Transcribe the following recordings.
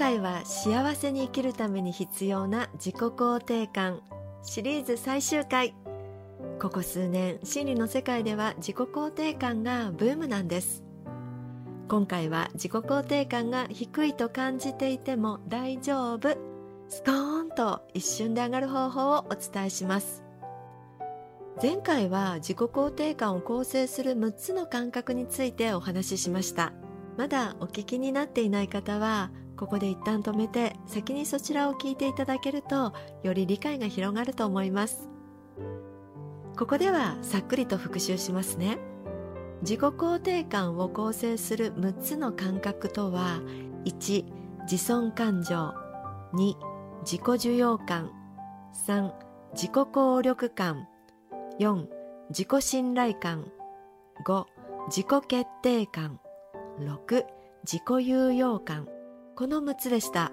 回は幸せに生きるために必要な自己肯定感シリーズ最終回。ここ数年心理の世界では自己肯定感がブームなんです。今回は自己肯定感が低いと感じていても大丈夫。スコーンと一瞬で上がる方法をお伝えします。前回は自己肯定感を構成する6つの感覚についてお話ししました。まだお聞きになっていない方はここで一旦止めて先にそちらを聞いていただけるとより理解が広がると思います。ここではさっくりと復習しますね。自己肯定感を構成する6つの感覚とは1自尊感情2自己需要感3自己効力感4自己信頼感5自己決定感6自己有用感。この6つでした。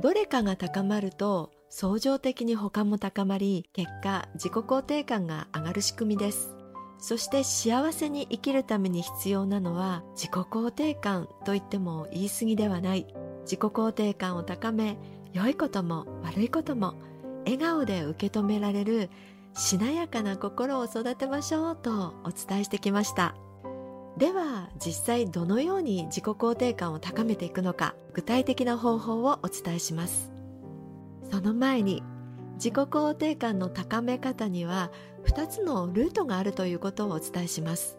どれかが高まると相乗的に他も高まり結果自己肯定感が上がる仕組みです。そして幸せに生きるために必要なのは自己肯定感と言っても言い過ぎではない。自己肯定感を高め良いことも悪いことも笑顔で受け止められるしなやかな心を育てましょうとお伝えしてきました。では実際どのように自己肯定感を高めていくのか具体的な方法をお伝えします。その前に自己肯定感の高め方には2つのルートがあるということをお伝えします。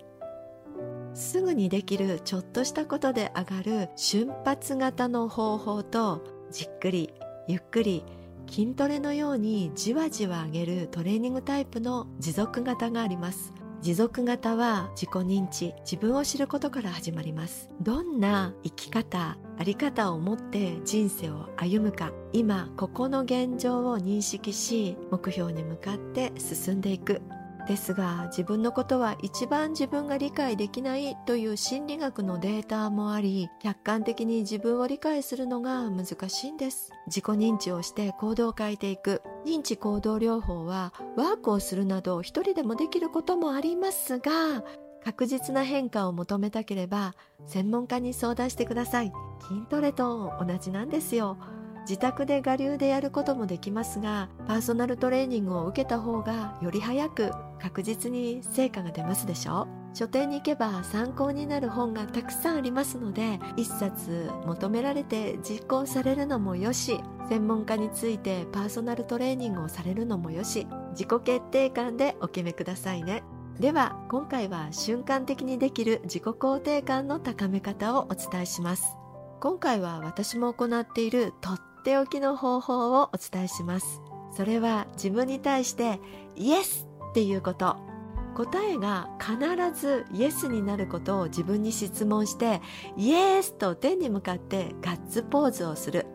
すぐにできるちょっとしたことで上がる瞬発型の方法とじっくりゆっくり筋トレのようにじわじわ上げるトレーニングタイプの持続型があります。持続型は自己認知自分を知ることから始まります。どんな生き方在り方を持って人生を歩むか今ここの現状を認識し目標に向かって進んでいく。ですが自分のことは一番自分が理解できないという心理学のデータもあり客観的に自分を理解するのが難しいんです。自己認知をして行動を変えていく。認知行動療法はワークをするなど一人でもできることもありますが確実な変化を求めたければ専門家に相談してください。筋トレと同じなんですよ。自宅で我流でやることもできますがパーソナルトレーニングを受けた方がより早く確実に成果が出ますでしょ書店に行けば参考になる本がたくさんありますので一冊求められて実行されるのもよし専門家についてパーソナルトレーニングをされるのもよし自己決定感でお決めくださいね。では今回は瞬間的にできる自己肯定感の高め方をお伝えします。今回は私も行っているとっっておきの方法をお伝えします。それは自分に対してイエスっていうこと。答えが必ずイエスになることを自分に質問してイエスと天に向かってガッツポーズをする。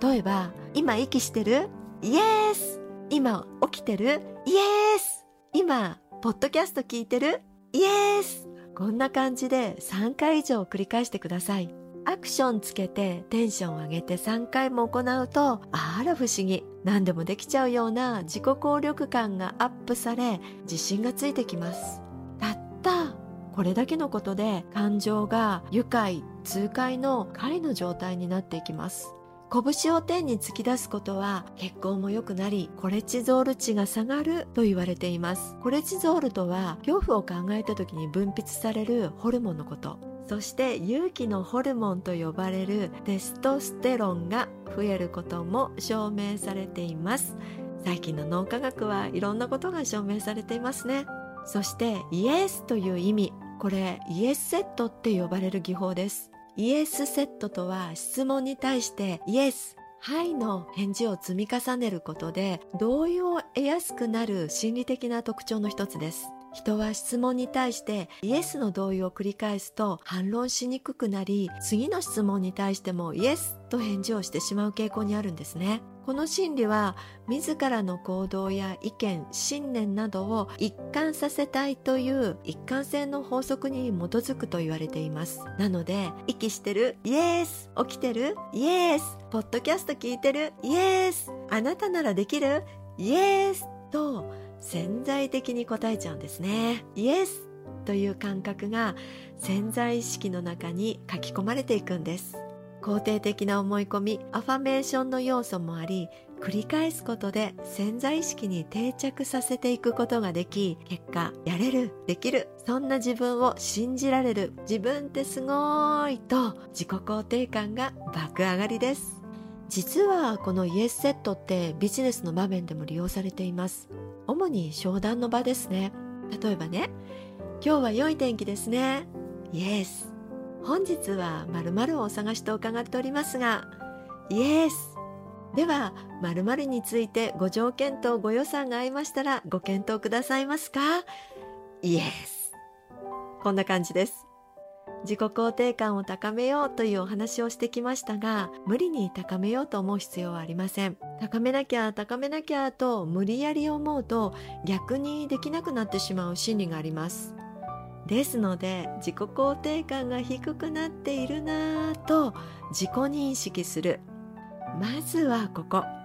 例えば今息してる？イエス。今起きてる？イエス。今ポッドキャスト聞いてる？イエス。こんな感じで3回以上繰り返してください。アクションつけてテンション上げて3回も行うとあら不思議。何でもできちゃうような自己効力感がアップされ自信がついてきます。たったこれだけのことで感情が愉快痛快の快の状態になっていきます。拳を天に突き出すことは血行も良くなりコレチゾール値が下がると言われています。コレチゾールとは恐怖を考えた時に分泌されるホルモンのこと。そして勇気のホルモンと呼ばれるテストステロンが増えることも証明されています。最近の脳科学はいろんなことが証明されていますね。そしてイエスという意味。これイエスセットって呼ばれる技法です。イエスセットとは質問に対してイエスはいの返事を積み重ねることで同意を得やすくなる心理的な特徴の一つです。人は質問に対してイエスの同意を繰り返すと反論しにくくなり次の質問に対してもイエスと返事をしてしまう傾向にあるんですね。この心理は自らの行動や意見信念などを一貫させたいという一貫性の法則に基づくと言われています。なので息してるイエス起きてるイエスポッドキャスト聞いてるイエスあなたならできるイエスと潜在的に答えちゃうんですね。イエスという感覚が潜在意識の中に書き込まれていくんです。肯定的な思い込みアファメーションの要素もあり繰り返すことで潜在意識に定着させていくことができ結果やれるできるそんな自分を信じられる自分ってすごいと自己肯定感が爆上がりです。実はこのイエスセットってビジネスの場面でも利用されています。主に商談の場ですね。例えばね今日は良い天気ですね。イエス本日は〇〇をお探しと伺っておりますがイエスでは〇〇についてご条件とご予算が合いましたらご検討くださいますか？イエスこんな感じです。自己肯定感を高めようというお話をしてきましたが無理に高めようと思う必要はありません。高めなきゃ高めなきゃと無理やり思うと逆にできなくなってしまう心理があります。ですので自己肯定感が低くなっているなぁと自己認識する。まずはここ。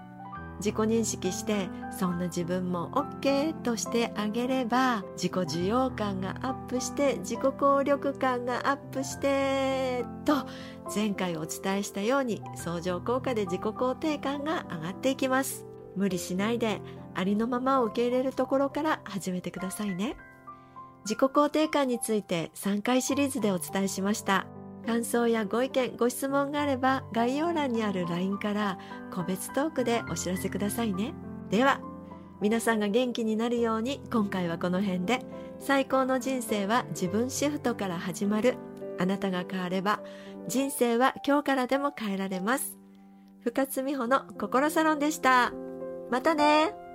自己認識してそんな自分も OK としてあげれば自己需要感がアップして自己効力感がアップしてと前回お伝えしたように相乗効果で自己肯定感が上がっていきます無理しないでありのままを受け入れるところから始めてくださいね自己肯定感について3回シリーズでお伝えしました感想やご意見ご質問があれば概要欄にある LINE から個別トークでお知らせくださいね。では皆さんが元気になるように今回はこの辺で。最高の人生は自分シフトから始まる。あなたが変われば人生は今日からでも変えられます。深津美穂の心サロンでした。またね。